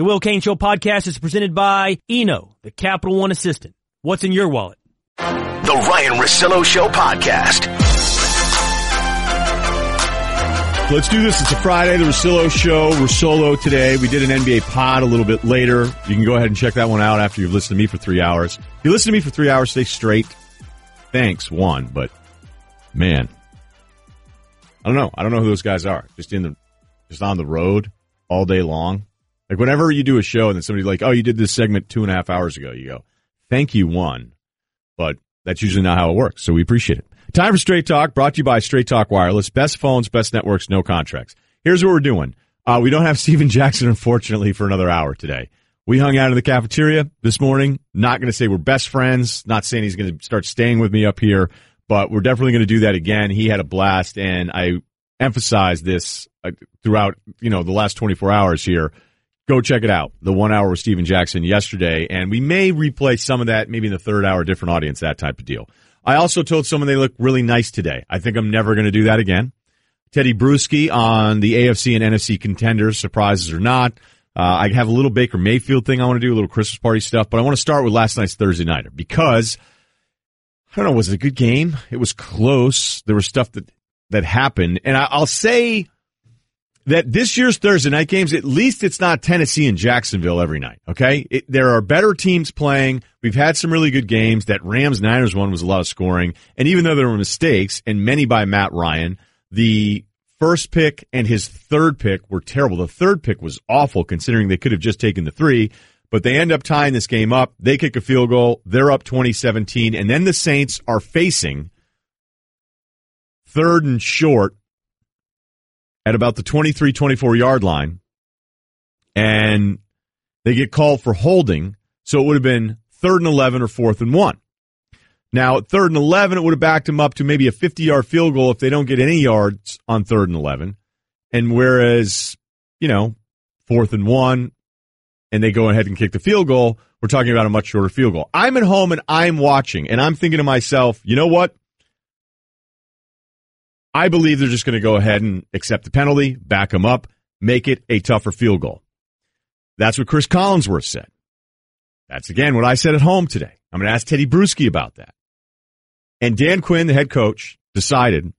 The Will Cain Show podcast is presented by Eno, the Capital One Assistant. What's in your wallet? The Ryen Russillo Show podcast. Let's do this. It's a Friday, the Russillo Show. Russillo today. We did an NBA pod a little bit later. You can go ahead and check that one out after you've listened to me for three hours. If you listen to me for three hours, stay straight. Thanks, one, but man, I don't know. I don't know who those guys are. Just in the, just on the road all day long. Like whenever you do a show and then somebody's like, "Oh, you did this segment two and a half hours ago," you go, "Thank you, one," but that's usually not how it works. So we appreciate it. Time for Straight Talk, brought to you by Straight Talk Wireless. Best phones, best networks, no contracts. Here's what we're doing. Uh, we don't have Steven Jackson, unfortunately, for another hour today. We hung out in the cafeteria this morning. Not going to say we're best friends. Not saying he's going to start staying with me up here, but we're definitely going to do that again. He had a blast, and I emphasized this uh, throughout, you know, the last 24 hours here go check it out. The one hour with Steven Jackson yesterday, and we may replay some of that maybe in the third hour, different audience, that type of deal. I also told someone they look really nice today. I think I'm never going to do that again. Tedy Bruschi on the AFC and NFC contenders, surprises or not. Uh, I have a little Baker Mayfield thing I want to do, a little Christmas party stuff, but I want to start with last night's Thursday nighter because I don't know, was it a good game? It was close. There was stuff that that happened, and I, I'll say that this year's Thursday night games, at least it's not Tennessee and Jacksonville every night. Okay, it, there are better teams playing. We've had some really good games. That Rams Niners one was a lot of scoring, and even though there were mistakes and many by Matt Ryan, the first pick and his third pick were terrible. The third pick was awful considering they could have just taken the three, but they end up tying this game up. They kick a field goal. They're up 2017. And then the Saints are facing third and short at about the 23 24 yard line. And they get called for holding. So it would have been third and 11 or fourth and one. Now, at third and 11, it would have backed them up to maybe a 50 yard field goal if they don't get any yards on third and 11. And whereas, you know, fourth and one, and they go ahead and kick the field goal, we're talking about a much shorter field goal. I'm at home and I'm watching, and I'm thinking to myself, you know what? I believe they're just going to go ahead and accept the penalty, back them up, make it a tougher field goal. That's what Chris Collinsworth said. That's again what I said at home today. I'm going to ask Tedy Bruschi about that. And Dan Quinn, the head coach, decided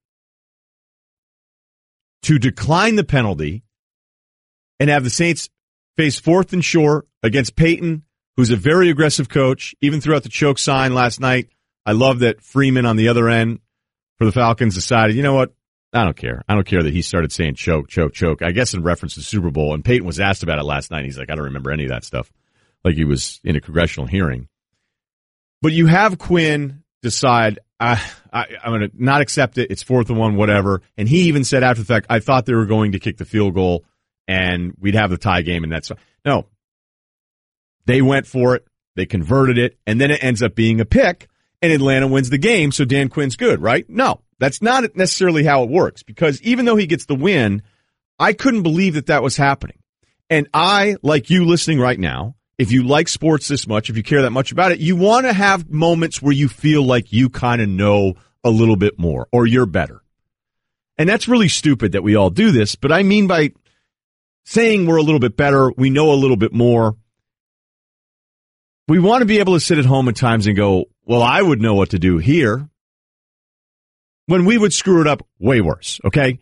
to decline the penalty and have the Saints face fourth and short against Payton, who's a very aggressive coach, even throughout the choke sign last night. I love that Freeman on the other end for the Falcons decided, you know what? I don't care. I don't care that he started saying choke, choke, choke. I guess in reference to the Super Bowl. And Payton was asked about it last night. He's like, I don't remember any of that stuff. Like he was in a congressional hearing. But you have Quinn decide, I, I, I'm going to not accept it. It's fourth and one, whatever. And he even said after the fact, I thought they were going to kick the field goal and we'd have the tie game and that's no. They went for it. They converted it and then it ends up being a pick and Atlanta wins the game. So Dan Quinn's good, right? No, that's not necessarily how it works because even though he gets the win, I couldn't believe that that was happening. And I, like you listening right now, if you like sports this much, if you care that much about it, you want to have moments where you feel like you kind of know a little bit more or you're better. And that's really stupid that we all do this, but I mean by saying we're a little bit better, we know a little bit more. We want to be able to sit at home at times and go, well, I would know what to do here. When we would screw it up way worse, okay?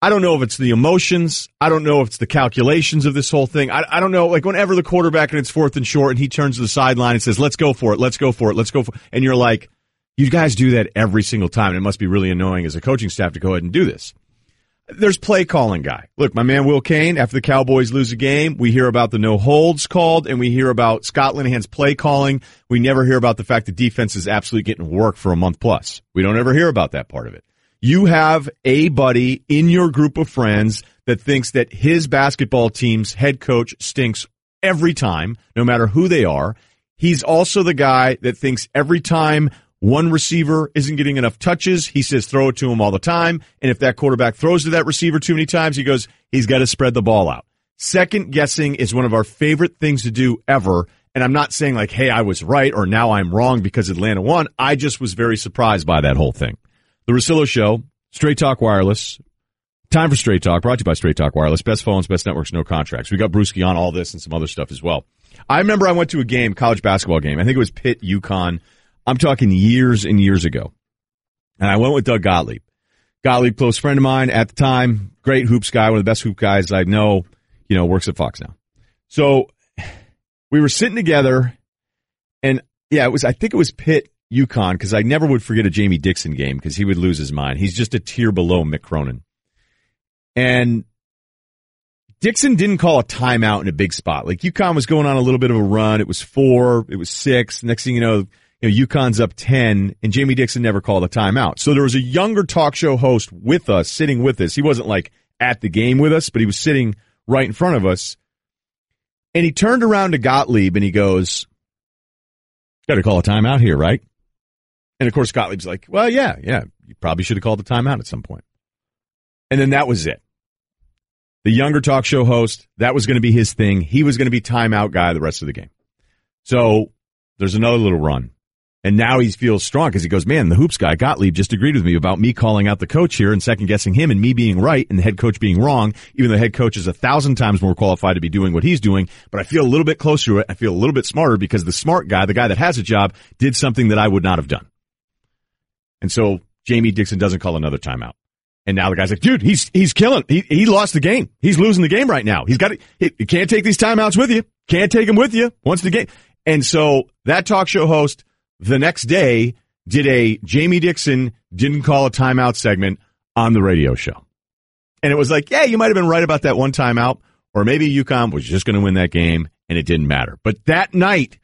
I don't know if it's the emotions. I don't know if it's the calculations of this whole thing. I, I don't know. Like whenever the quarterback and it's fourth and short and he turns to the sideline and says, let's go for it. Let's go for it. Let's go for it. And you're like, you guys do that every single time. And it must be really annoying as a coaching staff to go ahead and do this there's play calling guy. Look, my man Will Cain, after the Cowboys lose a game, we hear about the no holds called and we hear about Scott Linehan's play calling. We never hear about the fact that defense is absolutely getting work for a month plus. We don't ever hear about that part of it. You have a buddy in your group of friends that thinks that his basketball team's head coach stinks every time, no matter who they are. He's also the guy that thinks every time one receiver isn't getting enough touches. He says throw it to him all the time. And if that quarterback throws to that receiver too many times, he goes, he's got to spread the ball out. Second guessing is one of our favorite things to do ever. And I'm not saying like, hey, I was right or now I'm wrong because Atlanta won. I just was very surprised by that whole thing. The Russillo Show, Straight Talk Wireless, Time for Straight Talk, brought to you by Straight Talk Wireless. Best phones, best networks, no contracts. We got Bruschi on all this and some other stuff as well. I remember I went to a game, college basketball game. I think it was Pitt, UConn. I'm talking years and years ago. And I went with Doug Gottlieb. Gottlieb, close friend of mine at the time, great hoops guy, one of the best hoop guys I know, you know, works at Fox now. So we were sitting together and yeah, it was, I think it was Pitt, UConn, because I never would forget a Jamie Dixon game because he would lose his mind. He's just a tier below Mick Cronin. And Dixon didn't call a timeout in a big spot. Like UConn was going on a little bit of a run. It was four, it was six. Next thing you know, you know, UConn's up 10 and Jamie Dixon never called a timeout. So there was a younger talk show host with us, sitting with us. He wasn't like at the game with us, but he was sitting right in front of us. And he turned around to Gottlieb and he goes, Got to call a timeout here, right? And of course, Gottlieb's like, Well, yeah, yeah, you probably should have called the timeout at some point. And then that was it the younger talk show host. That was going to be his thing. He was going to be timeout guy the rest of the game. So there's another little run. And now he feels strong because he goes, man, the hoops guy, Gottlieb, just agreed with me about me calling out the coach here and second guessing him and me being right and the head coach being wrong, even though the head coach is a thousand times more qualified to be doing what he's doing. But I feel a little bit closer to it. I feel a little bit smarter because the smart guy, the guy that has a job, did something that I would not have done. And so Jamie Dixon doesn't call another timeout. And now the guy's like, dude, he's he's killing. He he lost the game. He's losing the game right now. He's got to. He, you can't take these timeouts with you. Can't take them with you once the game. And so that talk show host the next day did a Jamie Dixon didn't call a timeout segment on the radio show. And it was like, yeah, you might have been right about that one timeout, or maybe UConn was just going to win that game and it didn't matter. But that night,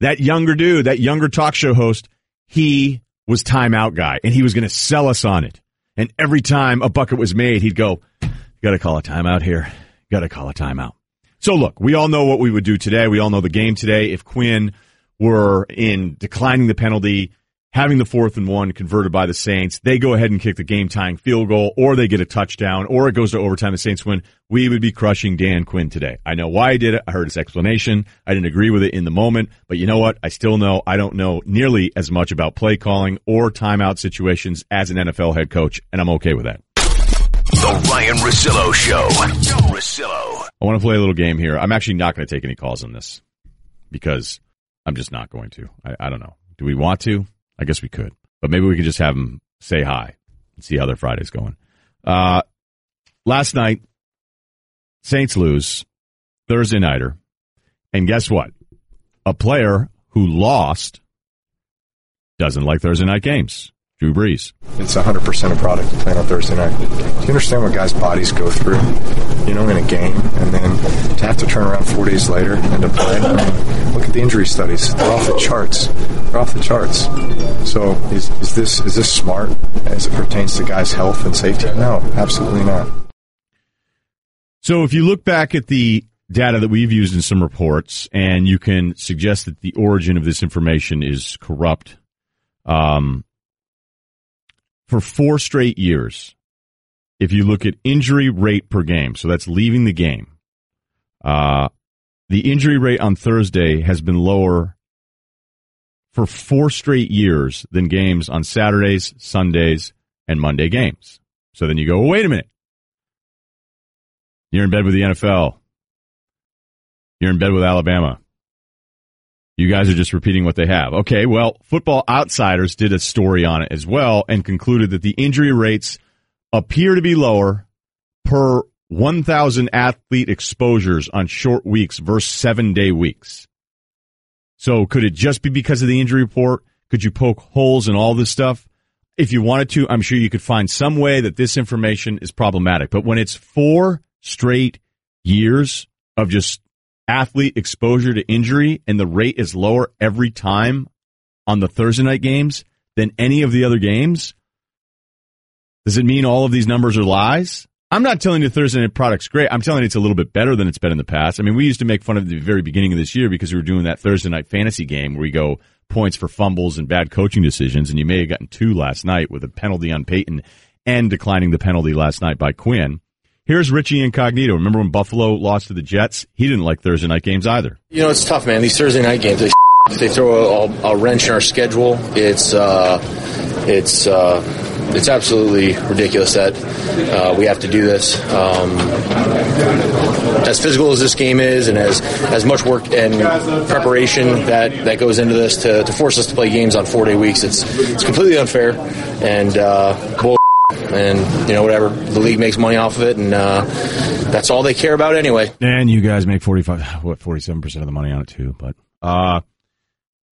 that younger dude, that younger talk show host, he was timeout guy and he was going to sell us on it. And every time a bucket was made, he'd go, got to call a timeout here. Got to call a timeout. So look, we all know what we would do today. We all know the game today. If Quinn were in declining the penalty, having the fourth and one converted by the Saints, they go ahead and kick the game tying field goal, or they get a touchdown, or it goes to overtime, the Saints win, we would be crushing Dan Quinn today. I know why he did it. I heard his explanation. I didn't agree with it in the moment, but you know what? I still know I don't know nearly as much about play calling or timeout situations as an NFL head coach, and I'm okay with that. The Ryen Russillo Show. Russillo. I want to play a little game here. I'm actually not going to take any calls on this because I'm just not going to. I, I don't know. Do we want to? I guess we could, but maybe we could just have them say hi and see how their Friday's going. Uh, last night, Saints lose Thursday nighter, and guess what? A player who lost doesn't like Thursday night games. Drew Brees. It's 100% a product of playing on Thursday night. Do you understand what guys' bodies go through, you know, in a game, and then to have to turn around four days later and to play? I mean, look at the injury studies; they're off the charts. They're off the charts. So, is, is this is this smart as it pertains to guys' health and safety? No, absolutely not. So, if you look back at the data that we've used in some reports, and you can suggest that the origin of this information is corrupt. Um, for four straight years, if you look at injury rate per game, so that's leaving the game, uh, the injury rate on Thursday has been lower for four straight years than games on Saturdays, Sundays, and Monday games. So then you go, well, wait a minute. You're in bed with the NFL. You're in bed with Alabama. You guys are just repeating what they have. Okay, well, Football Outsiders did a story on it as well and concluded that the injury rates appear to be lower per 1,000 athlete exposures on short weeks versus seven day weeks. So could it just be because of the injury report? Could you poke holes in all this stuff? If you wanted to, I'm sure you could find some way that this information is problematic. But when it's four straight years of just athlete exposure to injury and the rate is lower every time on the Thursday night games than any of the other games, does it mean all of these numbers are lies? I'm not telling you Thursday night product's great. I'm telling you it's a little bit better than it's been in the past. I mean, we used to make fun of the very beginning of this year because we were doing that Thursday night fantasy game where we go points for fumbles and bad coaching decisions, and you may have gotten two last night with a penalty on Payton and declining the penalty last night by Quinn. Here's Richie Incognito. Remember when Buffalo lost to the Jets? He didn't like Thursday night games either. You know, it's tough, man. These Thursday night games, they, they throw a, a, wrench in our schedule. It's, uh, it's, uh, it's absolutely ridiculous that uh, we have to do this. Um, as physical as this game is, and as as much work and preparation that, that goes into this to, to force us to play games on four day weeks, it's it's completely unfair and uh, bull. And you know whatever the league makes money off of it, and uh, that's all they care about anyway. And you guys make forty five, what forty seven percent of the money on it too. But uh,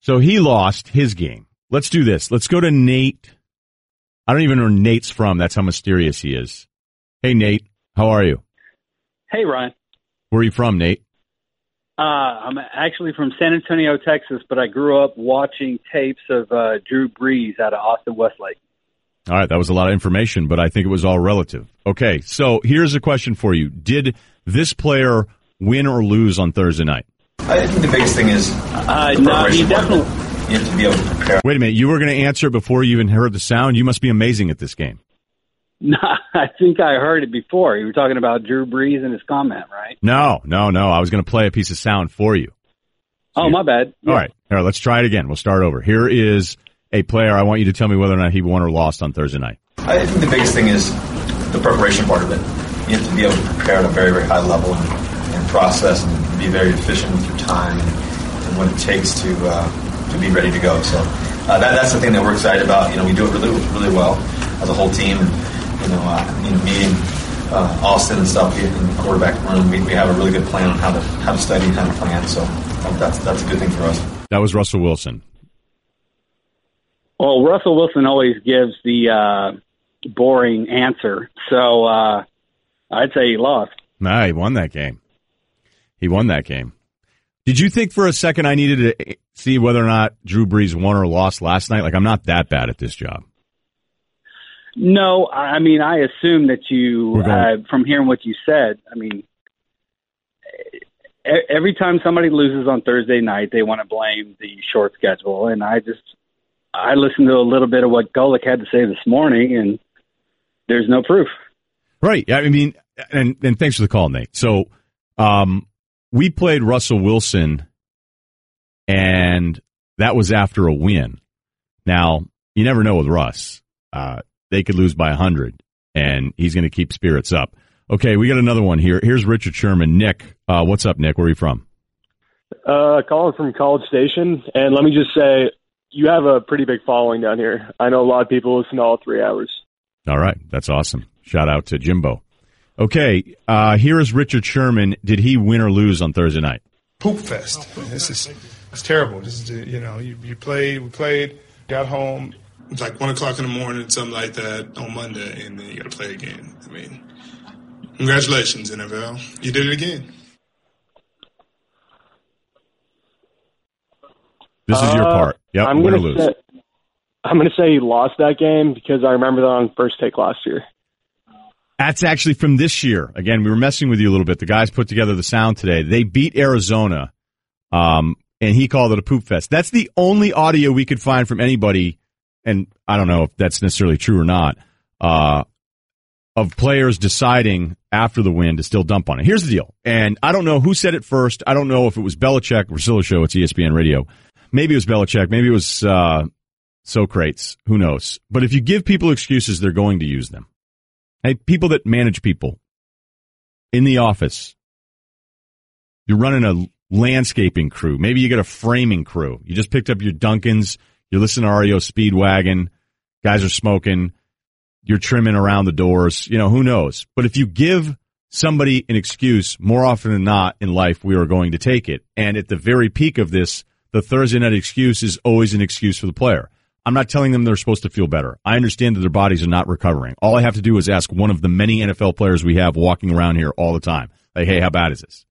so he lost his game. Let's do this. Let's go to Nate. I don't even know where Nate's from. That's how mysterious he is. Hey Nate, how are you? Hey Ryen. Where are you from, Nate? Uh, I'm actually from San Antonio, Texas, but I grew up watching tapes of uh, Drew Brees out of Austin Westlake. All right, that was a lot of information, but I think it was all relative. Okay, so here's a question for you: Did this player win or lose on Thursday night? I think the biggest thing is uh, no, he definitely. You have to be able to prepare. Wait a minute, you were going to answer before you even heard the sound. You must be amazing at this game. No, I think I heard it before. You were talking about Drew Brees and his comment, right? No, no, no. I was going to play a piece of sound for you. So oh, my bad. Yeah. All right, all right. Let's try it again. We'll start over. Here is a player. I want you to tell me whether or not he won or lost on Thursday night. I think the biggest thing is the preparation part of it. You have to be able to prepare at a very, very high level and, and process and be very efficient with your time and, and what it takes to uh, to be ready to go. So uh, that, that's the thing that we're excited about. You know, we do it really, really well as a whole team. And, you know, uh, you know, meeting uh, Austin and stuff in the quarterback room, we, we have a really good plan on how to how to study and how to plan. So that's that's a good thing for us. That was Russell Wilson. Well, Russell Wilson always gives the uh, boring answer, so uh, I'd say he lost. Nah, he won that game. He won that game. Did you think for a second I needed to see whether or not Drew Brees won or lost last night? Like I'm not that bad at this job. No, I mean I assume that you, uh, from hearing what you said, I mean every time somebody loses on Thursday night, they want to blame the short schedule, and I just I listened to a little bit of what Golic had to say this morning, and there's no proof. Right. I mean, and and thanks for the call, Nate. So, um, we played Russell Wilson, and that was after a win. Now, you never know with Russ. Uh, they could lose by 100, and he's going to keep spirits up. Okay, we got another one here. Here's Richard Sherman. Nick, uh, what's up, Nick? Where are you from? Uh, calling from College Station, and let me just say, you have a pretty big following down here. I know a lot of people listen to all three hours. All right, that's awesome. Shout out to Jimbo. Okay, uh, here is Richard Sherman. Did he win or lose on Thursday night? Poop fest. This is it's terrible. This is you know you, you played we played got home it's like one o'clock in the morning something like that on Monday and then you got to play again. I mean, congratulations NFL, you did it again. This is your uh, part. Yep, I'm win gonna or lose. Say, I'm going to say he lost that game because I remember that on first take last year. That's actually from this year. Again, we were messing with you a little bit. The guys put together the sound today. They beat Arizona, um, and he called it a poop fest. That's the only audio we could find from anybody, and I don't know if that's necessarily true or not, uh, of players deciding after the win to still dump on it. Here's the deal, and I don't know who said it first. I don't know if it was Belichick or Show. It's ESPN Radio. Maybe it was Belichick. Maybe it was uh, Socrates. Who knows? But if you give people excuses, they're going to use them. Hey, people that manage people in the office, you're running a landscaping crew. Maybe you got a framing crew. You just picked up your Dunkin's. You're listening to REO Speedwagon. Guys are smoking. You're trimming around the doors. You know, who knows? But if you give somebody an excuse, more often than not in life, we are going to take it. And at the very peak of this, the Thursday night excuse is always an excuse for the player. I'm not telling them they're supposed to feel better. I understand that their bodies are not recovering. All I have to do is ask one of the many NFL players we have walking around here all the time. Like, hey, how bad is this?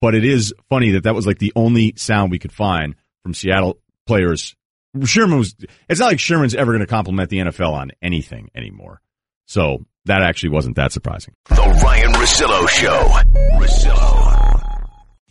But it is funny that that was like the only sound we could find from Seattle players. Sherman was, it's not like Sherman's ever going to compliment the NFL on anything anymore. So that actually wasn't that surprising. The Ryen Russillo Show. Russillo.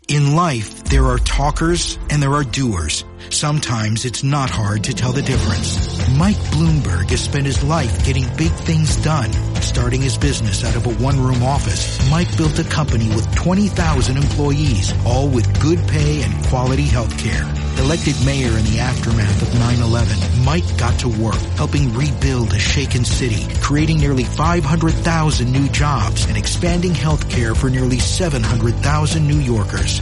In life, there are talkers and there are doers. Sometimes it's not hard to tell the difference. Mike Bloomberg has spent his life getting big things done starting his business out of a one-room office, Mike built a company with 20,000 employees, all with good pay and quality health care. Elected mayor in the aftermath of 9-11, Mike got to work helping rebuild a shaken city, creating nearly 500,000 new jobs and expanding health care for nearly 700,000 New Yorkers.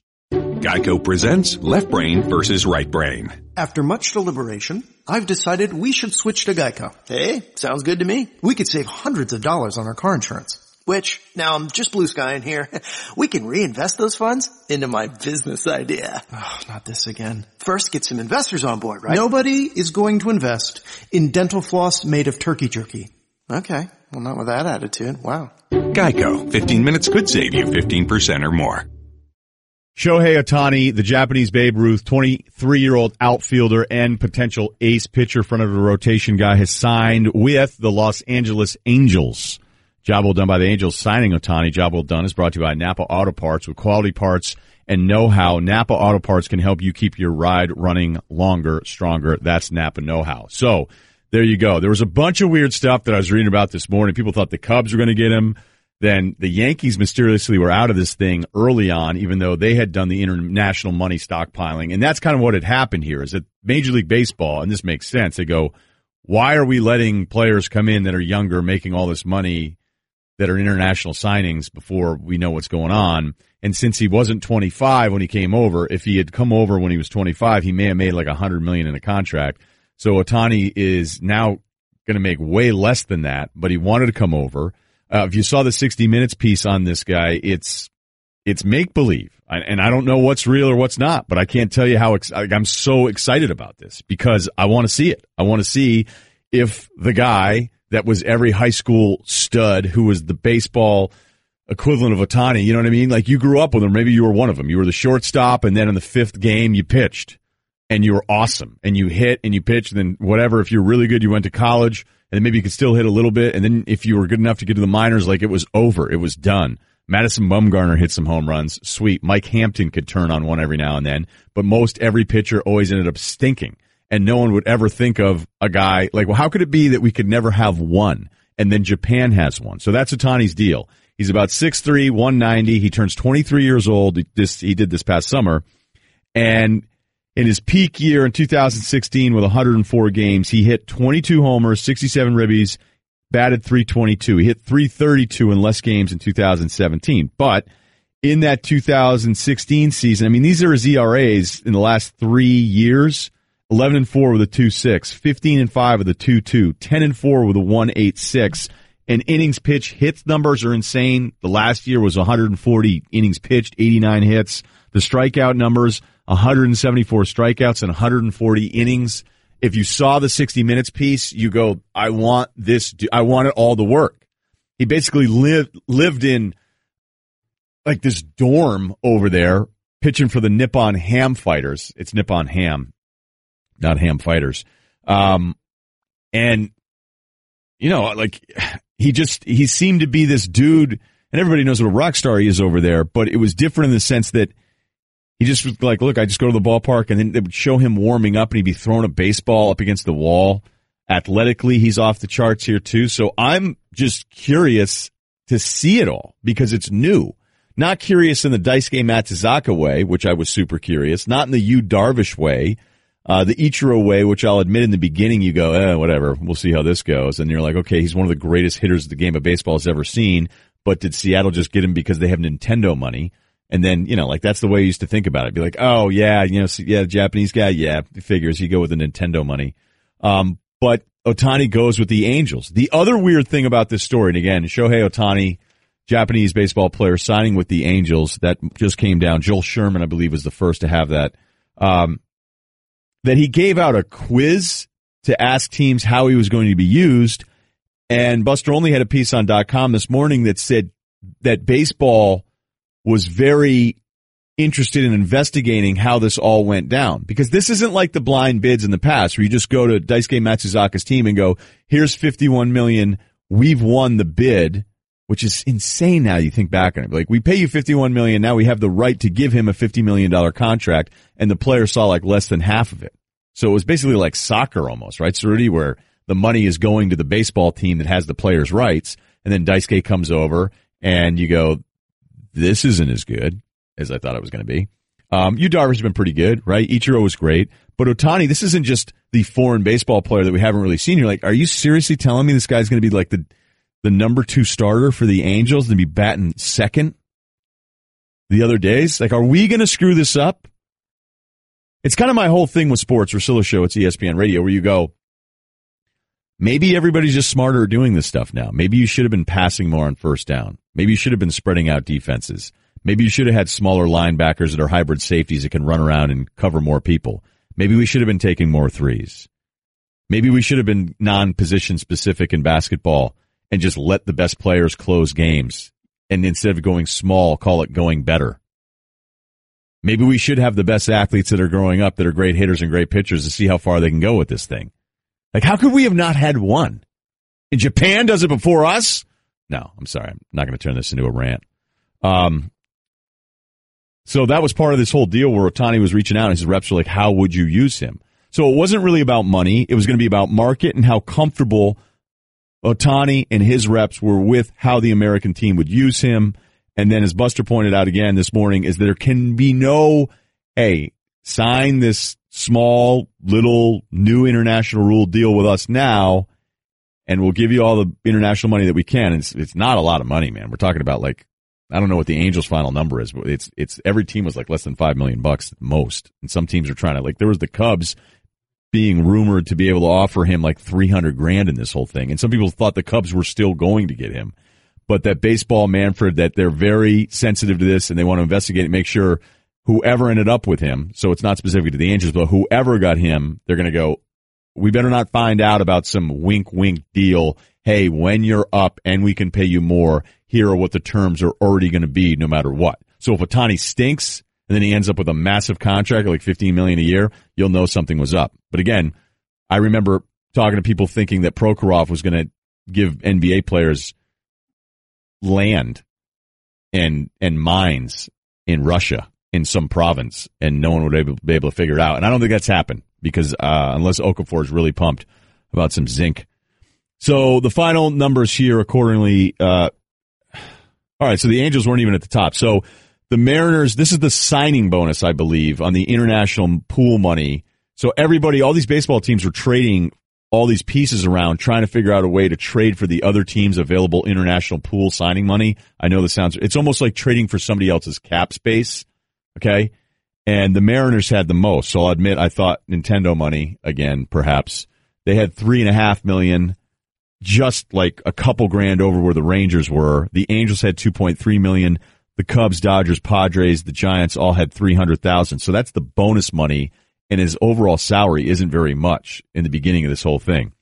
Geico presents Left Brain versus Right Brain. After much deliberation, I've decided we should switch to Geico. Hey, sounds good to me. We could save hundreds of dollars on our car insurance. Which, now I'm just blue sky in here. We can reinvest those funds into my business idea. Oh, not this again. First, get some investors on board, right? Nobody is going to invest in dental floss made of turkey jerky. Okay. Well, not with that attitude. Wow. Geico. 15 minutes could save you 15% or more. Shohei Ohtani, the Japanese Babe Ruth, 23 year old outfielder and potential ace pitcher, front of the rotation guy, has signed with the Los Angeles Angels. Job well done by the Angels signing Ohtani. Job well done is brought to you by Napa Auto Parts with quality parts and know-how. Napa Auto Parts can help you keep your ride running longer, stronger. That's Napa know-how. So there you go. There was a bunch of weird stuff that I was reading about this morning. People thought the Cubs were going to get him. Then the Yankees mysteriously were out of this thing early on, even though they had done the international money stockpiling. And that's kind of what had happened here is that Major League Baseball, and this makes sense. They go, why are we letting players come in that are younger making all this money that are international signings before we know what's going on? And since he wasn't 25 when he came over, if he had come over when he was 25, he may have made like a hundred million in a contract. So Ohtani is now going to make way less than that, but he wanted to come over. Uh, if you saw the 60 Minutes piece on this guy, it's it's make believe, and I don't know what's real or what's not. But I can't tell you how ex- I'm so excited about this because I want to see it. I want to see if the guy that was every high school stud who was the baseball equivalent of Ohtani, you know what I mean? Like you grew up with him. Maybe you were one of them. You were the shortstop, and then in the fifth game you pitched, and you were awesome, and you hit and you pitched, and then whatever. If you're really good, you went to college and then maybe you could still hit a little bit. And then if you were good enough to get to the minors, like it was over, it was done. Madison Bumgarner hit some home runs. Sweet. Mike Hampton could turn on one every now and then, but most every pitcher always ended up stinking. And no one would ever think of a guy like, well, how could it be that we could never have one? And then Japan has one. So that's Ohtani's deal. He's about 6'3", 190. He turns 23 years old. This, he did this past summer. And in his peak year in 2016 with 104 games, he hit 22 homers, 67 ribbies, batted 322. He hit 332 in less games in 2017. But in that 2016 season, I mean, these are his ERAs in the last three years. 11 and 4 with a 2-6, 15 and 5 with a 2-2, 10 and 4 with a 1-8-6. And innings pitch hits numbers are insane. The last year was 140 innings pitched, 89 hits. The strikeout numbers 174 strikeouts and 140 innings. If you saw the 60 minutes piece, you go, I want this, I want it all to work. He basically lived, lived in like this dorm over there pitching for the Nippon Ham Fighters. It's Nippon Ham, not Ham Fighters. Um, and you know, like he just, he seemed to be this dude and everybody knows what a rock star he is over there, but it was different in the sense that he just was like, look, I just go to the ballpark and then they would show him warming up and he'd be throwing a baseball up against the wall. Athletically, he's off the charts here too. So I'm just curious to see it all because it's new. Not curious in the Daisuke Matsuzaka way, which I was super curious. Not in the Yu Darvish way. Uh, the Ichiro way, which I'll admit in the beginning, you go, eh, whatever, we'll see how this goes. And you're like, okay, he's one of the greatest hitters the game of baseball has ever seen. But did Seattle just get him because they have Nintendo money? And then, you know, like that's the way I used to think about it. Be like, oh yeah, you know, yeah, Japanese guy, yeah, figures you go with the Nintendo money. Um, but Ohtani goes with the Angels. The other weird thing about this story, and again, Shohei Ohtani, Japanese baseball player signing with the Angels, that just came down. Joel Sherman, I believe, was the first to have that. Um, that he gave out a quiz to ask teams how he was going to be used. And Buster Olney had a piece on dot .com this morning that said that baseball was very interested in investigating how this all went down because this isn't like the blind bids in the past where you just go to Daisuke Matsuzaka's team and go, here's 51 million. We've won the bid, which is insane now. You think back on it. Like we pay you 51 million. Now we have the right to give him a $50 million contract and the player saw like less than half of it. So it was basically like soccer almost, right? Cerruti, where the money is going to the baseball team that has the players' rights. And then Daisuke comes over and you go, this isn't as good as I thought it was going to be. Um, Yu Darvish has been pretty good, right? Ichiro was great, but Ohtani, this isn't just the foreign baseball player that we haven't really seen. You're like, are you seriously telling me this guy's going to be like the the number two starter for the Angels and be batting second the other days? Like, are we going to screw this up? It's kind of my whole thing with sports. Russillo Show, it's ESPN Radio, where you go, maybe everybody's just smarter doing this stuff now. Maybe you should have been passing more on first down. Maybe you should have been spreading out defenses. Maybe you should have had smaller linebackers that are hybrid safeties that can run around and cover more people. Maybe we should have been taking more threes. Maybe we should have been non-position specific in basketball and just let the best players close games. And instead of going small, call it going better. Maybe we should have the best athletes that are growing up that are great hitters and great pitchers to see how far they can go with this thing. Like, how could we have not had one? And Japan does it before us? No, I'm sorry. I'm not going to turn this into a rant. Um, so that was part of this whole deal where Ohtani was reaching out and his reps were like, how would you use him? So it wasn't really about money. It was going to be about market and how comfortable Ohtani and his reps were with how the American team would use him. And then as Buster pointed out again this morning is there can be no, hey, sign this small little new international rule deal with us now and we'll give you all the international money that we can. It's, it's not a lot of money, man. We're talking about like I don't know what the Angels' final number is, but it's it's every team was like less than five million bucks most, and some teams are trying to like there was the Cubs being rumored to be able to offer him like three hundred grand in this whole thing, and some people thought the Cubs were still going to get him, but that baseball Manfred that they're very sensitive to this and they want to investigate and make sure whoever ended up with him, so it's not specific to the Angels, but whoever got him, they're going to go. We better not find out about some wink wink deal. Hey, when you're up and we can pay you more, here are what the terms are already going to be no matter what. So if Ohtani stinks and then he ends up with a massive contract like 15 million a year, you'll know something was up. But again, I remember talking to people thinking that Prokhorov was going to give NBA players land and and mines in Russia in some province, and no one would be able, to figure it out. And I don't think that's happened because uh, unless Okafor is really pumped about some zinc. So the final numbers here accordingly. Uh, all right, so the Angels weren't even at the top. So the Mariners, this is the signing bonus, I believe, on the international pool money. So everybody, all these baseball teams were trading all these pieces around, trying to figure out a way to trade for the other team's available international pool signing money. I know this sounds, it's almost like trading for somebody else's cap space. Okay. And the Mariners had the most. So I'll admit, I thought Nintendo money again, perhaps. They had three and a half million just like a couple grand over where the Rangers were. The Angels had 2.3 million. The Cubs, Dodgers, Padres, the Giants all had 300,000. So that's the bonus money and his overall salary isn't very much in the beginning of this whole thing.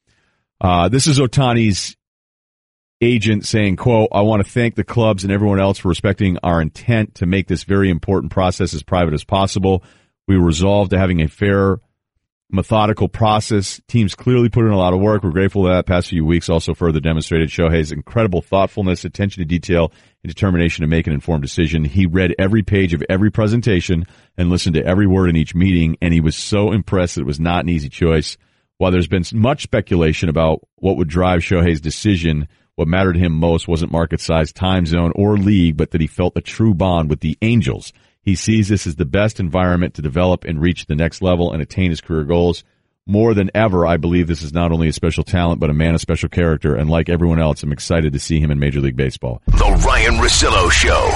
Uh, this is Ohtani's agent saying, quote, I want to thank the clubs and everyone else for respecting our intent to make this very important process as private as possible. We resolved to having a fair methodical process. Teams clearly put in a lot of work. We're grateful that past few weeks also further demonstrated Shohei's incredible thoughtfulness, attention to detail, and determination to make an informed decision. He read every page of every presentation and listened to every word in each meeting, and he was so impressed that it was not an easy choice. While there's been much speculation about what would drive Shohei's decision, what mattered to him most wasn't market size, time zone, or league, but that he felt a true bond with the Angels – he sees this as the best environment to develop and reach the next level and attain his career goals. More than ever, I believe this is not only a special talent, but a man of special character. And like everyone else, I'm excited to see him in Major League Baseball. The Ryen Russillo Show.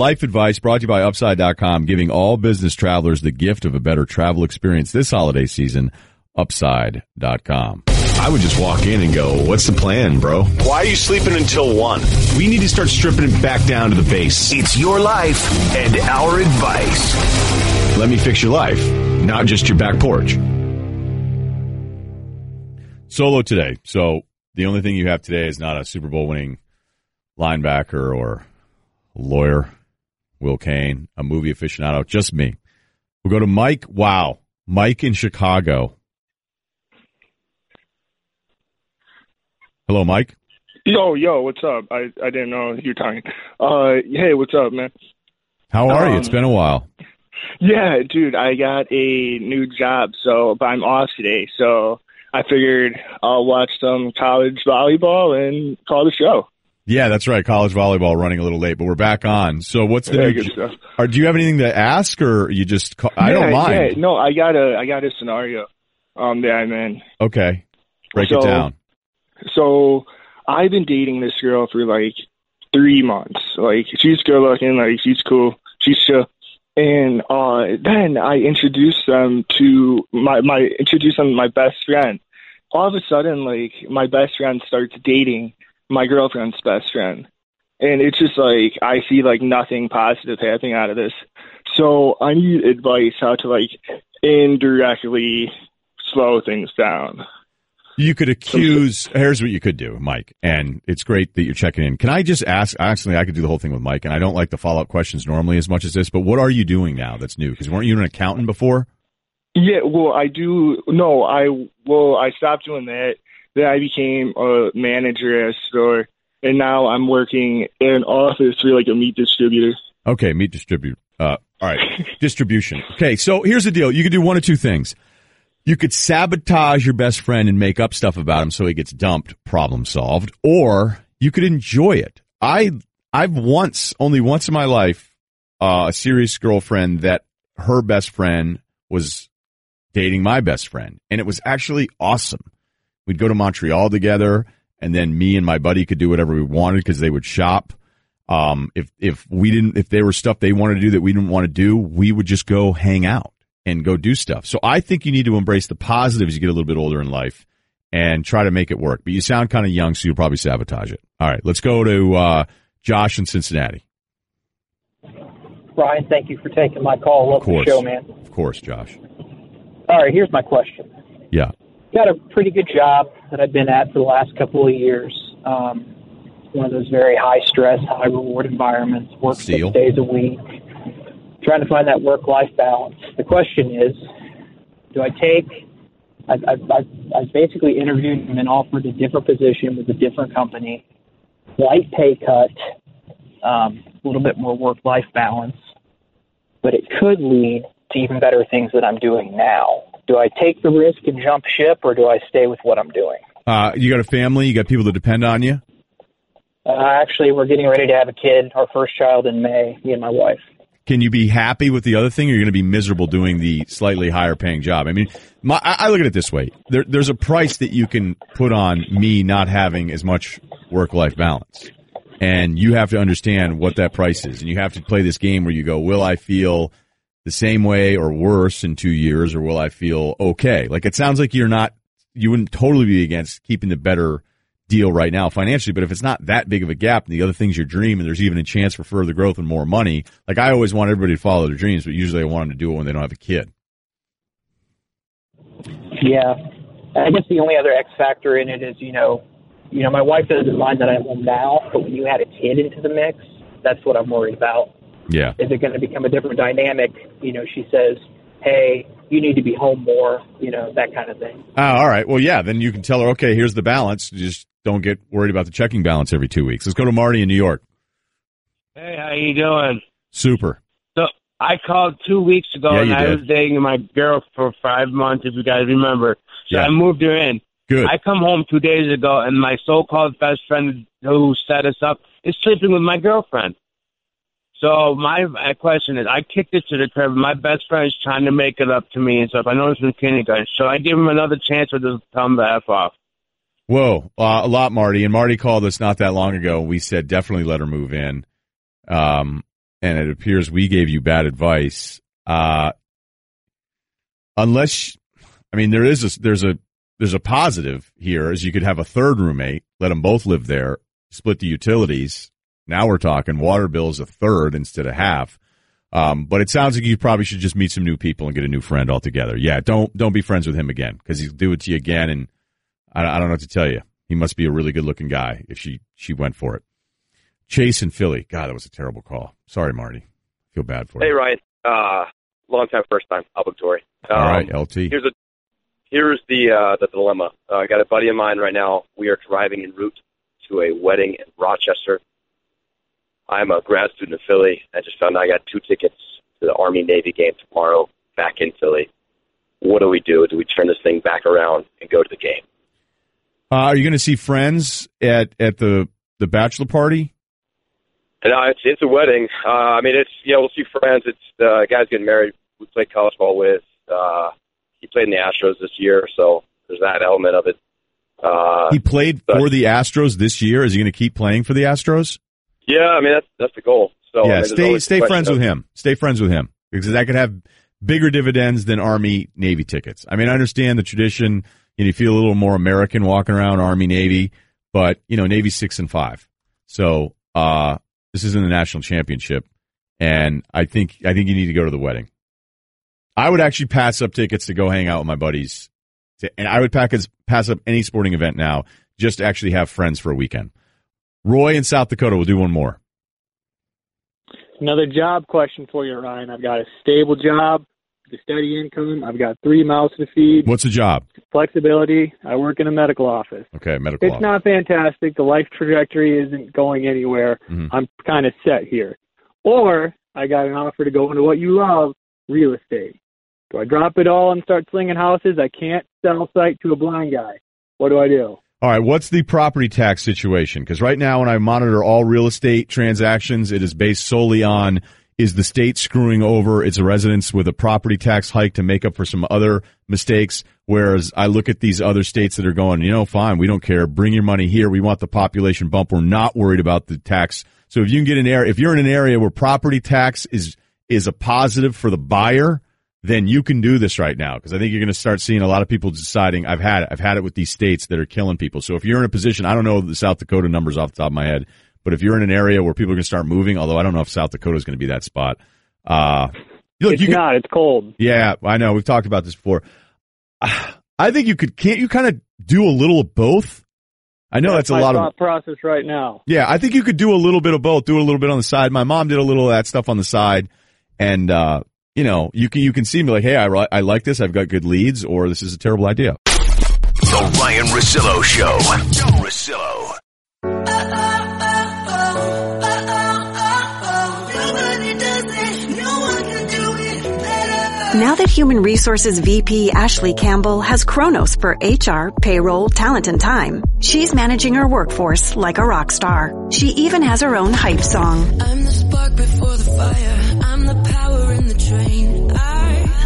Life advice brought to you by Upside.com, giving all business travelers the gift of a better travel experience this holiday season. Upside.com. I would just walk in and go, What's the plan, bro? Why are you sleeping until one? We need to start stripping it back down to the base. It's your life and our advice. Let me fix your life, not just your back porch. Solo today. So the only thing you have today is not a Super Bowl winning linebacker or lawyer, Will Cain, a movie aficionado, just me. We'll go to Mike. Wow. Mike in Chicago. Hello, Mike. Yo, yo, what's up? I I didn't know you were talking. Uh, hey, what's up, man? How are you? Um, It's been a while. Yeah, dude, I got a new job, so but I'm off today, so I figured I'll watch some college volleyball and call the show. Yeah, that's right. College volleyball running a little late, but we're back on. So what's the Yeah, new? Or do you have anything to ask, or you just? Call, I don't mind. Yeah, no, I got a I got a scenario um that I'm in. Okay, break So- it down. So I've been dating this girl for like three months. Like she's good looking, like she's cool, she's chill. And uh then I introduced them to my my introduced them to my best friend. All of a sudden, like my best friend starts dating my girlfriend's best friend. And it's just like I see like nothing positive happening out of this. So I need advice how to like indirectly slow things down. You could accuse. Here's what you could do, Mike, and it's great that you're checking in. Can I just ask? Actually, I could do the whole thing with Mike, and I don't like the follow up questions normally as much as this. But what are you doing now that's new? Because weren't you an accountant before? Yeah, well, I do. No, I well, I stopped doing that. Then I became a manager at a store, and now I'm working in an office for like a meat distributor. Okay, meat distributor. Uh, all right, distribution. Okay, so here's the deal. You could do one of two things. You could sabotage your best friend and make up stuff about him so he gets dumped. Problem solved. Or you could enjoy it. I I've once, only once in my life, uh, a serious girlfriend that her best friend was dating my best friend, and it was actually awesome. We'd go to Montreal together, and then me and my buddy could do whatever we wanted because they would shop. Um, if if we didn't, if there were stuff they wanted to do that we didn't want to do, we would just go hang out and go do stuff. So I think you need to embrace the positives as you get a little bit older in life and try to make it work. But you sound kind of young, so you'll probably sabotage it. All right, let's go to uh, Josh in Cincinnati. Brian, thank you for taking my call. Love Of course, the show, man. Of course, Josh. All right, here's my question. Yeah. Got a pretty good job that I've been at for the last couple of years. Um, one of those very high stress, high reward environments. Work Seal. six days a week. Trying to find that work life balance. The question is, do I take? I've, I've, I've, basically interviewed and been offered a different position with a different company, slight pay cut, um, a little bit more work life balance, but it could lead to even better things that I'm doing now. Do I take the risk and jump ship, or do I stay with what I'm doing? Uh, you got a family, you got people that depend on you. Uh, actually, we're getting ready to have a kid, our first child in May, me and my wife. Can you be happy with the other thing, or you're going to be miserable doing the slightly higher paying job? I mean, my, I look at it this way: there, there's a price that you can put on me not having as much work life balance, and you have to understand what that price is, and you have to play this game where you go, will I feel the same way or worse in two years, or will I feel okay? Like it sounds like you're not, you wouldn't totally be against keeping the better deal right now financially, but if it's not that big of a gap and the other things your dream and there's even a chance for further growth and more money, like I always want everybody to follow their dreams, but usually I want them to do it when they don't have a kid. Yeah. I guess the only other X factor in it is, you know, you know, my wife doesn't mind that I'm home now, but when you add a kid into the mix, that's what I'm worried about. Yeah. Is it going to become a different dynamic? You know, she says, "Hey, you need to be home more," you know, that kind of thing. Oh, all right. Well, yeah, then you can tell her, okay, here's the balance. You Just don't get worried about the checking balance every two weeks. Let's go to Marty in New York. Hey, how you doing? Super. So I called two weeks ago, Yeah, and you I did. was dating my girl for five months. If you guys remember, so Yeah. I moved her in. Good. I come home two days ago, and my so-called best friend who set us up is sleeping with my girlfriend. So my, my question is, I kicked it to the curb. My best friend is trying to make it up to me and stuff. I know it's from kindergarten. Should I give him another chance or just tell him to f off? Whoa, uh, a lot, Marty. And Marty called us not that long ago. We said definitely let her move in. Um, and it appears we gave you bad advice. Uh, unless, I mean, there is a, there's a, there's a positive here is you could have a third roommate, let them both live there, split the utilities. Now we're talking water bills a third instead of half. Um, but it sounds like you probably should just meet some new people and get a new friend altogether. Yeah, don't don't be friends with him again because he'll do it to you again, and I, I don't know what to tell you. He must be a really good looking guy if she she went for it. Chase in Philly. God, that was a terrible call. Sorry, Marty. Feel bad for Hey you. Ryen, uh, long time, first time, obligatory. All right, LT. Here's a here's the uh, the dilemma. Uh, I got a buddy of mine right now. We are driving en route to a wedding in Rochester. I'm a grad student in Philly. I just found out I got two tickets to the Army Navy game tomorrow back in Philly. What do we do? Do we turn this thing back around and go to the game? Uh, are you going to see friends at at the the bachelor party? And uh, it's it's a wedding. Uh, I mean, it's yeah, we'll see friends. It's the uh, guy's getting married. We played college ball with. Uh, he played in the Astros this year, so there's that element of it. Uh, He played for the Astros this year. Is he going to keep playing for the Astros? Yeah, I mean that's that's the goal. So I yeah, mean, stay stay friends of- with him. Stay friends with him because that could have bigger dividends than Army Navy tickets. I mean, I understand the tradition. You, know, you feel a little more American walking around Army Navy, but you know Navy six and five. So uh, this isn't the national championship, and I think I think you need to go to the wedding. I would actually pass up tickets to go hang out with my buddies, to, and I would pack, pass up any sporting event now just to actually have friends for a weekend. Roy in South Dakota will do one more. Another job question for you, Ryen. I've got a stable job, a steady income. I've got three mouths to feed, What's the job? flexibility. I work in a medical office. Okay, medical. It's office. not fantastic. The life trajectory isn't going anywhere. Mhm. I'm kind of set here. Or I got an offer to go into what you love, real estate. Do I drop it all and start slinging houses? I can't sell sight to a blind guy. What do I do? All right, what's the property tax situation? Because right now, when I monitor all real estate transactions, it is based solely on is the state screwing over its residents with a property tax hike to make up for some other mistakes. Whereas I look at these other states that are going, you know, fine, we don't care. Bring your money here. We want the population bump. We're not worried about the tax. So if you can get an area, if you're in an area where property tax is is a positive for the buyer, then you can do this right now because I think you're going to start seeing a lot of people deciding I've had it. I've had it with these states that are killing people. So if you're in a position, I don't know the South Dakota numbers off the top of my head, but if you're in an area where people are going to start moving, although I don't know if South Dakota is going to be that spot. Uh, look, it's you can- not. It's cold. yeah, I know. We've talked about this before. I think you could, can't you kind of do a little of both? I know that's, a my lot of, process right now. yeah, I think you could do a little bit of both. Do a little bit on the side. My mom did a little of that stuff on the side, and uh, you know, you can you can see me like, hey, I I like this. I've got good leads, or this is a terrible idea. The Ryen Russillo Show. Russillo. Now that Human Resources VP Ashley Campbell has Kronos for HR, payroll, talent, and time, she's managing her workforce like a rock star. She even has her own hype song. I'm the spark before the fire.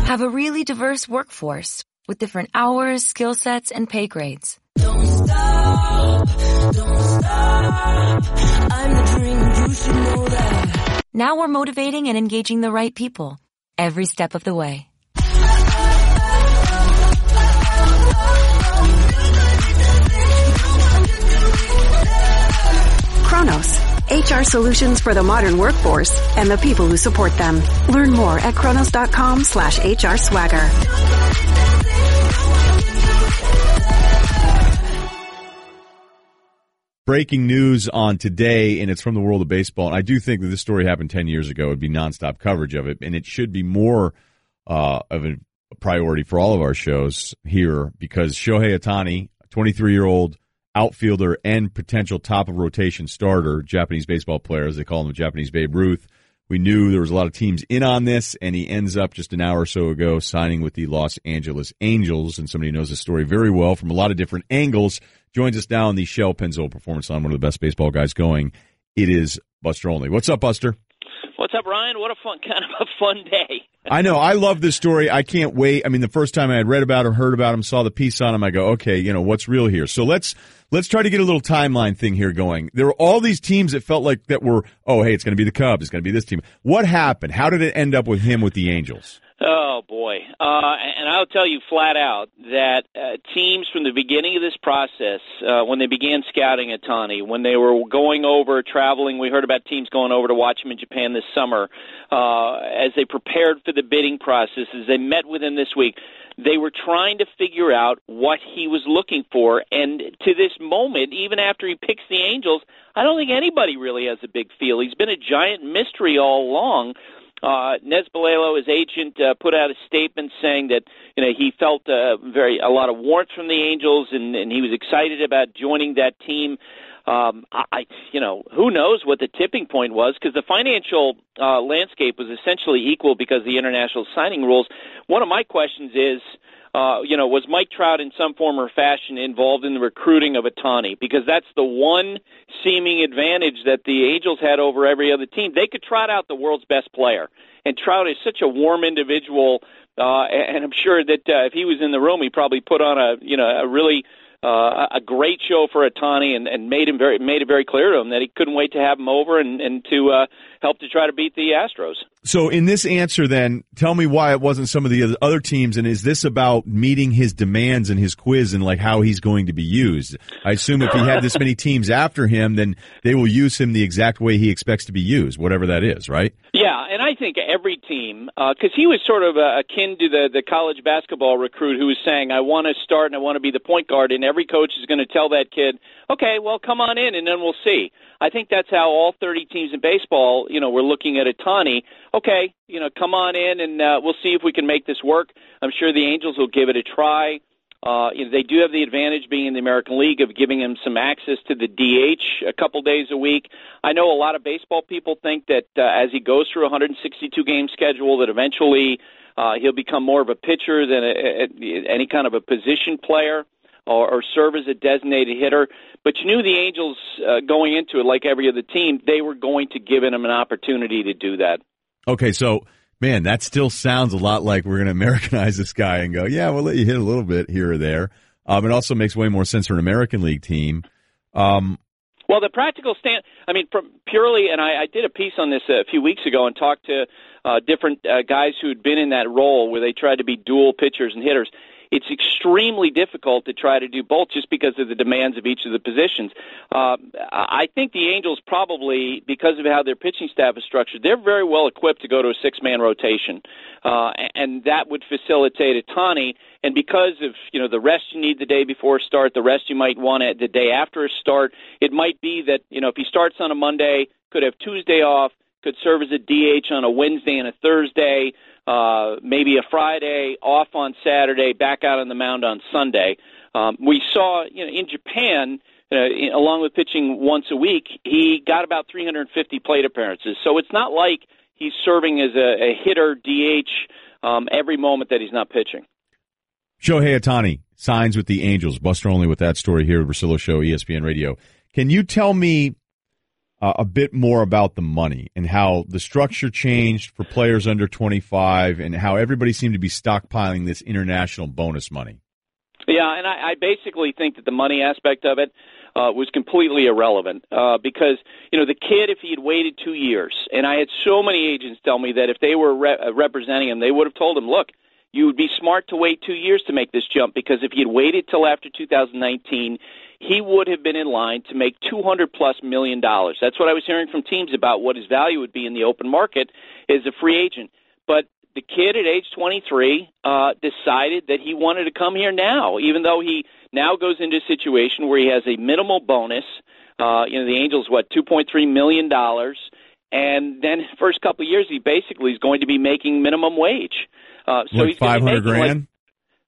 Have a really diverse workforce with different hours, skill sets, and pay grades. don't stop, don't stop. I'm the dream, you should know that. Now we're motivating and engaging the right people every step of the way. Kronos, HR solutions for the modern workforce and the people who support them. Learn more at kronos.com slash HR swagger. breaking news on today, and it's from the world of baseball. And I do think that this story happened 10 years ago. It'd be nonstop coverage of it, and it should be more uh, of a priority for all of our shows here because Shohei Ohtani, 23 year old outfielder and potential top of rotation starter, Japanese baseball player, as they call him, Japanese Babe Ruth. We knew there was a lot of teams in on this, and he ends up just an hour or so ago signing with the Los Angeles Angels. And somebody knows the story very well from a lot of different angles joins us now on the Shell Pennzoil Performance Line, one of the best baseball guys going. It is Buster Olney. What's up, Buster? What's up, Ryen? What a fun kind of a fun day. I know. I love this story. I can't wait. I mean, the first time I had read about him, or heard about him, saw the piece on him, I go, okay, you know, what's real here? So let's let's try to get a little timeline thing here going. There were all these teams that felt like that were, oh, hey, it's going to be the Cubs, it's going to be this team. What happened? How did it end up with him with the Angels? Oh boy, uh, and I'll tell you flat out that uh, teams from the beginning of this process, uh, when they began scouting Ohtani, when they were going over traveling, we heard about teams going over to watch him in Japan this summer. Uh, as they prepared for the bidding process, as they met with him this week, they were trying to figure out what he was looking for. And to this moment, even after he picks the Angels, I don't think anybody really has a big feel. He's been a giant mystery all along. Uh, Nez Balelo, his agent, uh, put out a statement saying that you know he felt uh, very a lot of warmth from the Angels, and, and he was excited about joining that team. Um, I, you know, who knows what the tipping point was because the financial uh, landscape was essentially equal because of the international signing rules. One of my questions is, uh, you know, was Mike Trout in some form or fashion involved in the recruiting of Ohtani? Because that's the one seeming advantage that the Angels had over every other team. They could trot out the world's best player, and Trout is such a warm individual. Uh, and I'm sure that uh, if he was in the room, he probably put on a you know a really uh, a great show for Ohtani and, and made him very made it very clear to him that he couldn't wait to have him over and, and to uh, help to try to beat the Astros. So, in this answer, then, tell me why it wasn't some of the other teams, and is this about meeting his demands and his quiz and like how he's going to be used? I assume if he had this many teams after him, then they will use him the exact way he expects to be used, whatever that is, right? Yeah, and I think every team, because uh, he was sort of uh, akin to the the college basketball recruit who was saying, "I want to start and I want to be the point guard," and every coach is going to tell that kid, "Okay, well, come on in, and then we'll see." I think that's how all 30 teams in baseball, you know, we're looking at Ohtani. Okay, you know, come on in and uh, we'll see if we can make this work. I'm sure the Angels will give it a try. Uh, you know, they do have the advantage being in the American League of giving him some access to the DH a couple days a week. I know a lot of baseball people think that uh, as he goes through a 162 game schedule, that eventually uh, he'll become more of a pitcher than a, a, any kind of a position player or, or serve as a designated hitter. But you knew the Angels uh, going into it, like every other team, they were going to give him an opportunity to do that. Okay, so man, that still sounds a lot like we're going to Americanize this guy and go, yeah, we'll let you hit a little bit here or there. Um, it also makes way more sense for an American League team. Um, well, the practical stand, I mean, purely, and I, I did a piece on this a few weeks ago and talked to uh, different uh, guys who had been in that role where they tried to be dual pitchers and hitters it's extremely difficult to try to do both just because of the demands of each of the positions. Uh, I think the Angels probably, because of how their pitching staff is structured, they're very well equipped to go to a six man rotation, uh, and that would facilitate Ohtani. And because of you know the rest you need the day before a start, the rest you might want it the day after a start, it might be that you know if he starts on a Monday, could have Tuesday off, could serve as a DH on a Wednesday and a Thursday uh, maybe a Friday, off on Saturday, back out on the mound on Sunday. Um, we saw, you know, in Japan, uh, in, along with pitching once a week, he got about 350 plate appearances. So it's not like he's serving as a, a hitter DH um, every moment that he's not pitching. Shohei Ohtani signs with the Angels. Buster Olney with that story here at Russillo Show, ESPN Radio. Can you tell me uh, a bit more about the money and how the structure changed for players under 25 and how everybody seemed to be stockpiling this international bonus money. Yeah, and I, I basically think that the money aspect of it uh, was completely irrelevant uh, because you know the kid, if he had waited two years, and I had so many agents tell me that if they were re- uh, representing him, they would have told him, look, you would be smart to wait two years to make this jump because if he had waited till after 2019, he would have been in line to make 200 plus million dollars. That's what I was hearing from teams about what his value would be in the open market as a free agent. But the kid at age 23 uh, decided that he wanted to come here now, even though he now goes into a situation where he has a minimal bonus. Uh, you know, the Angels what 2.3 million dollars, and then first couple of years he basically is going to be making minimum wage. Uh, so like he's 500 grand. Like,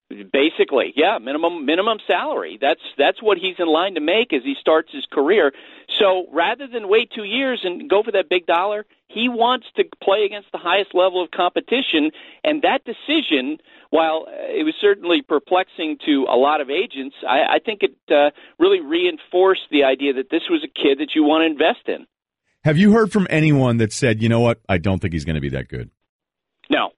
Basically, yeah, minimum minimum salary. That's that's what he's in line to make as he starts his career. So rather than wait two years and go for that big dollar, he wants to play against the highest level of competition. And that decision, while it was certainly perplexing to a lot of agents, I, I think it uh, really reinforced the idea that this was a kid that you want to invest in. Have you heard from anyone that said, you know what, I don't think he's going to be that good? No,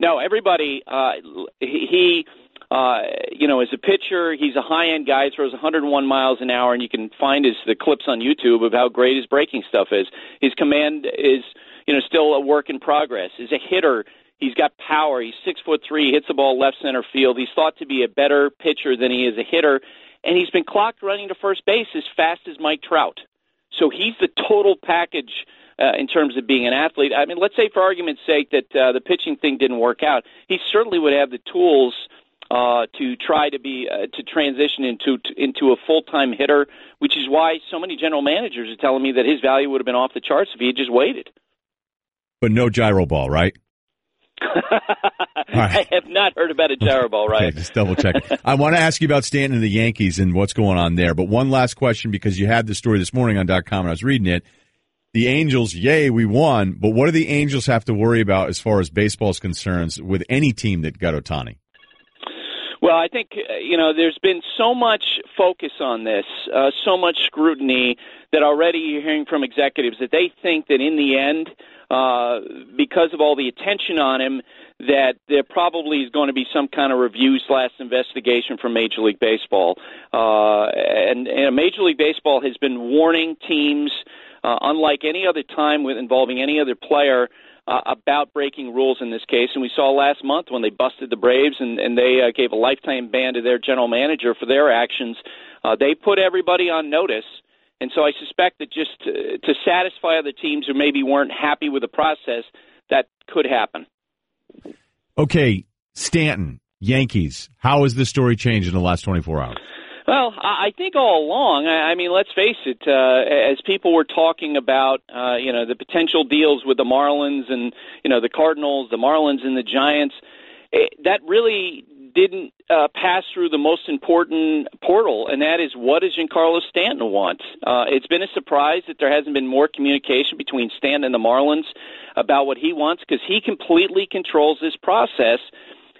no. Everybody, uh, he. Uh, you know, as a pitcher, he's a high end guy. Throws 101 miles an hour, and you can find his the clips on YouTube of how great his breaking stuff is. His command is, you know, still a work in progress. As a hitter, he's got power. He's six foot three, hits the ball left center field. He's thought to be a better pitcher than he is a hitter, and he's been clocked running to first base as fast as Mike Trout. So he's the total package. Uh, in terms of being an athlete, I mean, let's say for argument's sake that uh, the pitching thing didn't work out, he certainly would have the tools uh, to try to be uh, to transition into to, into a full time hitter, which is why so many general managers are telling me that his value would have been off the charts if he had just waited. But no gyro ball, right? I have not heard about a gyro ball, right? Okay, just double check. I want to ask you about Stanton and the Yankees and what's going on there. But one last question because you had the story this morning on .com and I was reading it. The Angels, yay, we won. But what do the Angels have to worry about as far as baseball's concerns with any team that got Ohtani? Well, I think uh, you know there's been so much focus on this, uh, so much scrutiny that already you're hearing from executives that they think that in the end, uh, because of all the attention on him, that there probably is going to be some kind of review slash investigation from Major League Baseball. Uh, and, and Major League Baseball has been warning teams, uh, unlike any other time with involving any other player, uh, about breaking rules in this case. And we saw last month when they busted the Braves and, and they uh, gave a lifetime ban to their general manager for their actions. Uh, they put everybody on notice. And so I suspect that just to, to satisfy other teams who maybe weren't happy with the process, that could happen. Okay, Stanton, Yankees. How has this story changed in the last 24 hours? Well, I think all along. I mean, let's face it. Uh, as people were talking about, uh, you know, the potential deals with the Marlins and you know the Cardinals, the Marlins and the Giants, it, that really didn't uh, pass through the most important portal, and that is what does Giancarlo Stanton want? Uh, it's been a surprise that there hasn't been more communication between Stanton and the Marlins about what he wants because he completely controls this process.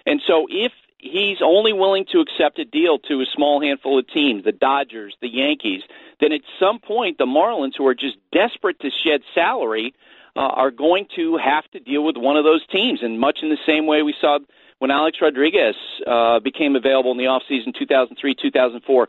And so, if he's only willing to accept a deal to a small handful of teams, the Dodgers, the Yankees, then at some point the Marlins, who are just desperate to shed salary, uh, are going to have to deal with one of those teams. And much in the same way we saw when Alex Rodriguez uh, became available in the offseason 2003 2004.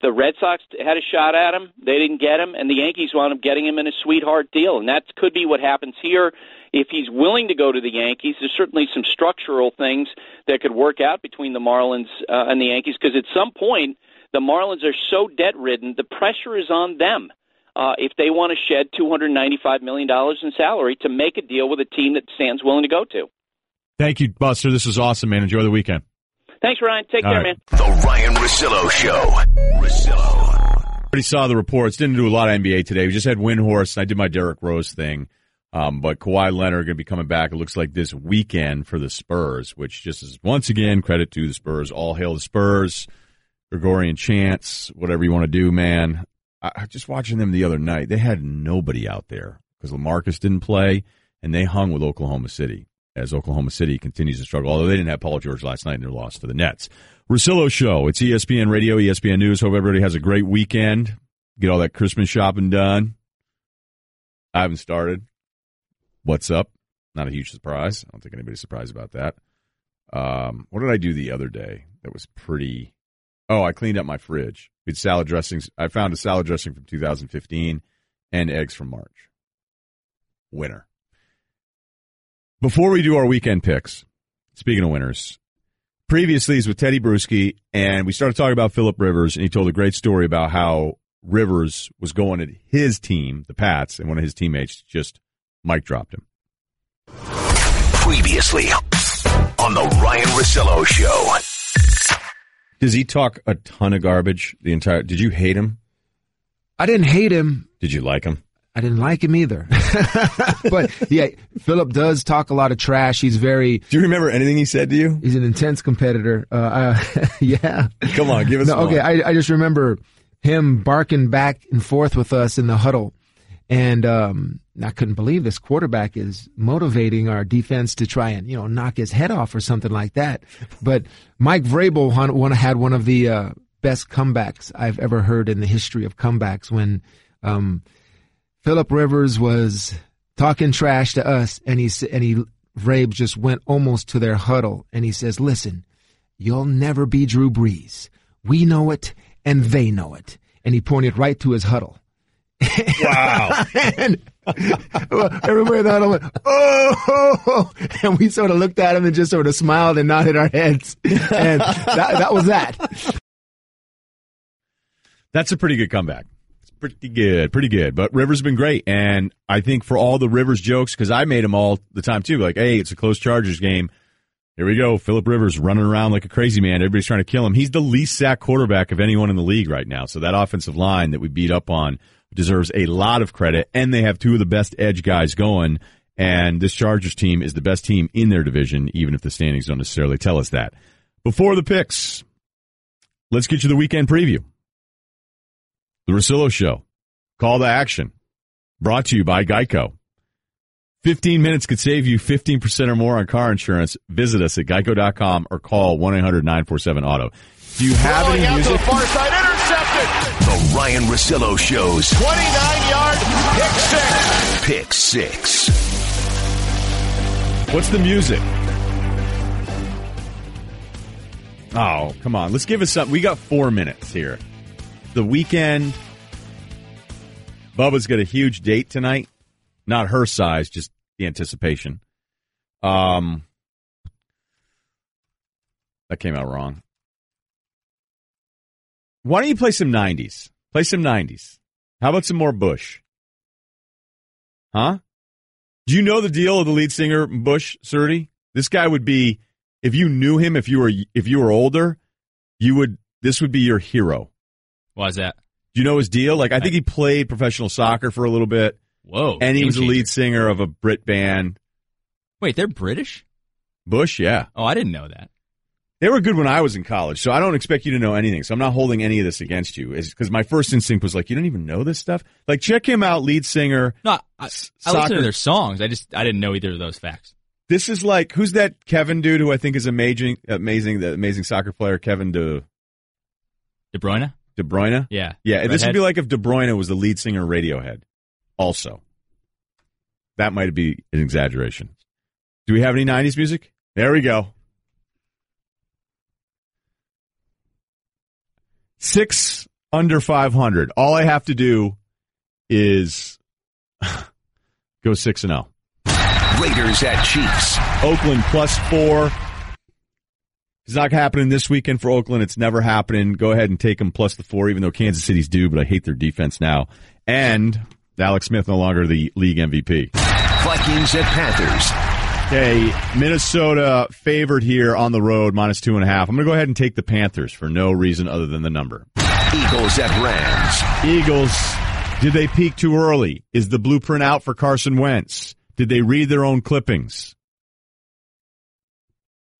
The Red Sox had a shot at him. They didn't get him, and the Yankees wound up getting him in a sweetheart deal. And that could be what happens here. If he's willing to go to the Yankees, there's certainly some structural things that could work out between the Marlins uh, and the Yankees because at some point, the Marlins are so debt ridden, the pressure is on them. Uh, if they want to shed $295 million in salary to make a deal with a team that Stan's willing to go to. Thank you, Buster. This was awesome, man. Enjoy the weekend. Thanks, Ryen. Take All care, right. man. The Ryen Russillo Show. Russillo. Already saw the reports. Didn't do a lot of NBA today. We just had Windhorst, and I did my Derrick Rose thing. Um, but Kawhi Leonard going to be coming back. It looks like this weekend for the Spurs, which just is once again credit to the Spurs. All hail the Spurs, Gregorian chants, whatever you want to do, man. I, just watching them the other night, they had nobody out there because LaMarcus didn't play, and they hung with Oklahoma City as Oklahoma City continues to struggle. Although they didn't have Paul George last night in their loss to the Nets. Russillo Show. It's ESPN Radio, ESPN News. Hope everybody has a great weekend. Get all that Christmas shopping done. I haven't started. What's up? Not a huge surprise. I don't think anybody's surprised about that. Um, what did I do the other day that was pretty? Oh, I cleaned up my fridge. We had salad dressings. I found a salad dressing from 2015 and eggs from March. Winner. Before we do our weekend picks, speaking of winners, previously is with Tedy Bruschi, and we started talking about Philip Rivers, and he told a great story about how Rivers was going at his team, the Pats, and one of his teammates just mic dropped him. Previously on the Ryen Russillo Show. Does he talk a ton of garbage the entire? Did you hate him? I didn't hate him. Did you like him? I didn't like him either. but yeah, Philip does talk a lot of trash. He's very. Do you remember anything he said to you? He's an intense competitor. Uh, uh, yeah. Come on, give us No, one. okay, I, I just remember him barking back and forth with us in the huddle, and um, I couldn't believe this quarterback is motivating our defense to try and you know knock his head off or something like that. But Mike Vrabel had one of the uh, best comebacks I've ever heard in the history of comebacks when. Um, Philip Rivers was talking trash to us, and he and he Vrabes just went almost to their huddle, and he says, "Listen, you'll never be Drew Brees. We know it, and they know it." And he pointed right to his huddle. Wow! and everybody in the huddle went, "Oh!" And we sort of looked at him and just sort of smiled and nodded our heads, and that, that was that. That's a pretty good comeback. It's pretty good, pretty good. But Rivers has been great, and I think for all the Rivers jokes, because I made them all the time too. Like, hey, it's a close Chargers game. Here we go. Philip Rivers running around like a crazy man. Everybody's trying to kill him. He's the least sack quarterback of anyone in the league right now. So that offensive line that we beat up on deserves a lot of credit. And they have two of the best edge guys going. And this Chargers team is the best team in their division, even if the standings don't necessarily tell us that. Before the picks, let's get you the weekend preview. The Russillo Show. Call to action. Brought to you by Geico. 15 minutes could save you 15% or more on car insurance. Visit us at geico.com or call 1-800-947-AUTO. Do you have any music? The far side, intercepted. The Ryen Russillo Show's 29-yard pick six. Pick six. What's the music? Oh, come on. Let's give us something. We got four minutes here. The weekend. Bubba's got a huge date tonight. Not her size, just the anticipation. Um, that came out wrong. Why don't you play some 90s? Play some 90s. How about some more Bush? Huh? Do you know the deal of the lead singer Bush Surdy? This guy would be if you knew him if you were if you were older, you would this would be your hero. Why is that? Do you know his deal? Like I think he played professional soccer for a little bit. Whoa. And he was the lead singer of a Brit band. Wait, they're British? Bush, yeah. Oh, I didn't know that. They were good when I was in college, so I don't expect you to know anything. So I'm not holding any of this against you. Because my first instinct was like, you don't even know this stuff. Like, check him out, lead singer. No, I, listen to their songs. I just I didn't know either of those facts. This is like who's that Kevin dude who I think is amazing, amazing, the amazing soccer player Kevin De De Bruyne. De Bruyne. Yeah. yeah. This would be like if De Bruyne was the lead singer Radiohead. Also, that might be an exaggeration. Do we have any '90s music? There we go. Six under 500. All I have to do is go six and zero. Raiders at Chiefs. Oakland plus four. It's not happening this weekend for Oakland. It's never happening. Go ahead and take them plus the four, even though Kansas City's due, but I hate their defense now. And Alex Smith no longer the league MVP. Vikings at Panthers. Okay, Minnesota favored here on the road, minus two and a half. I'm going to go ahead and take the Panthers for no reason other than the number. Eagles at Rams. Eagles, did they peak too early? Is the blueprint out for Carson Wentz? Did they read their own clippings?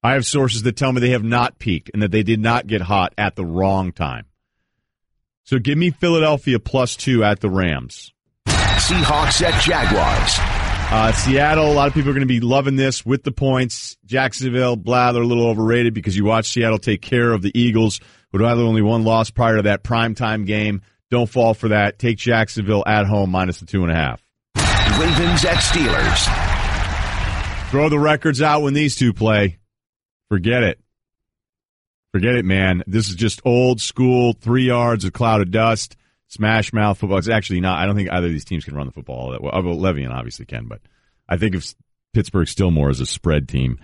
I have sources that tell me they have not peaked and that they did not get hot at the wrong time. So give me Philadelphia plus two at the Rams. Seahawks at Jaguars. Uh, Seattle, a lot of people are going to be loving this with the points. Jacksonville, blah, they're a little overrated because you watch Seattle take care of the Eagles, who had only one loss prior to that primetime game. Don't fall for that. Take Jacksonville at home minus the two and a half. Ravens at Steelers. Throw the records out when these two play. Forget it. Forget it, man. This is just old school, three yards, of cloud of dust, smash mouth football. It's actually not. I don't think either of these teams can run the football that well. Le'Veon obviously can, but I think of Pittsburgh still more as a spread team.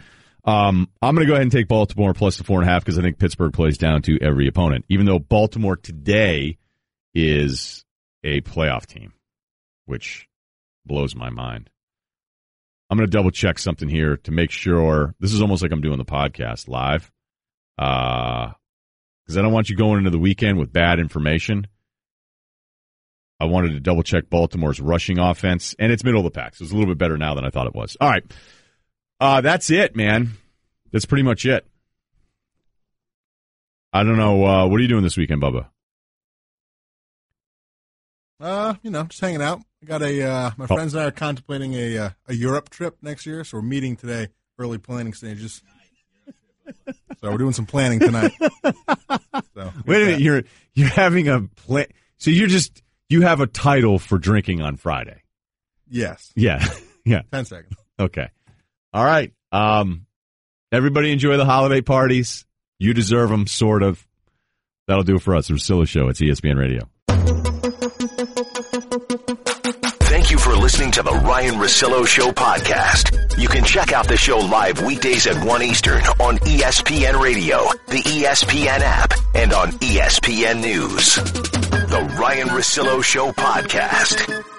Um, I'm going to go ahead and take Baltimore plus the four and a half because I think Pittsburgh plays down to every opponent, even though Baltimore today is a playoff team, which blows my mind. I'm going to double check something here to make sure. This is almost like I'm doing the podcast live. Uh, cause I don't want you going into the weekend with bad information. I wanted to double check Baltimore's rushing offense and it's middle of the pack. So it's a little bit better now than I thought it was. All right. Uh, that's it, man. That's pretty much it. I don't know. Uh, what are you doing this weekend, Bubba? Uh, you know, just hanging out. I got a uh, my Oh. friends and I are contemplating a uh, a Europe trip next year, so we're meeting today, early planning stages. so we're doing some planning tonight. So, Wait a minute. You're, you're having a plan. So you're just, you have a title for drinking on Friday. Yes. Yeah. yeah. Ten seconds. Okay. All right. Um, everybody enjoy the holiday parties. You deserve them, sort of. That'll do it for us. The Russillo Show. It's ESPN Radio. Thank you for listening to the Ryen Russillo Show podcast. You can check out the show live weekdays at 1 Eastern on ESPN Radio, the ESPN app, and on ESPN News. The Ryen Russillo Show podcast.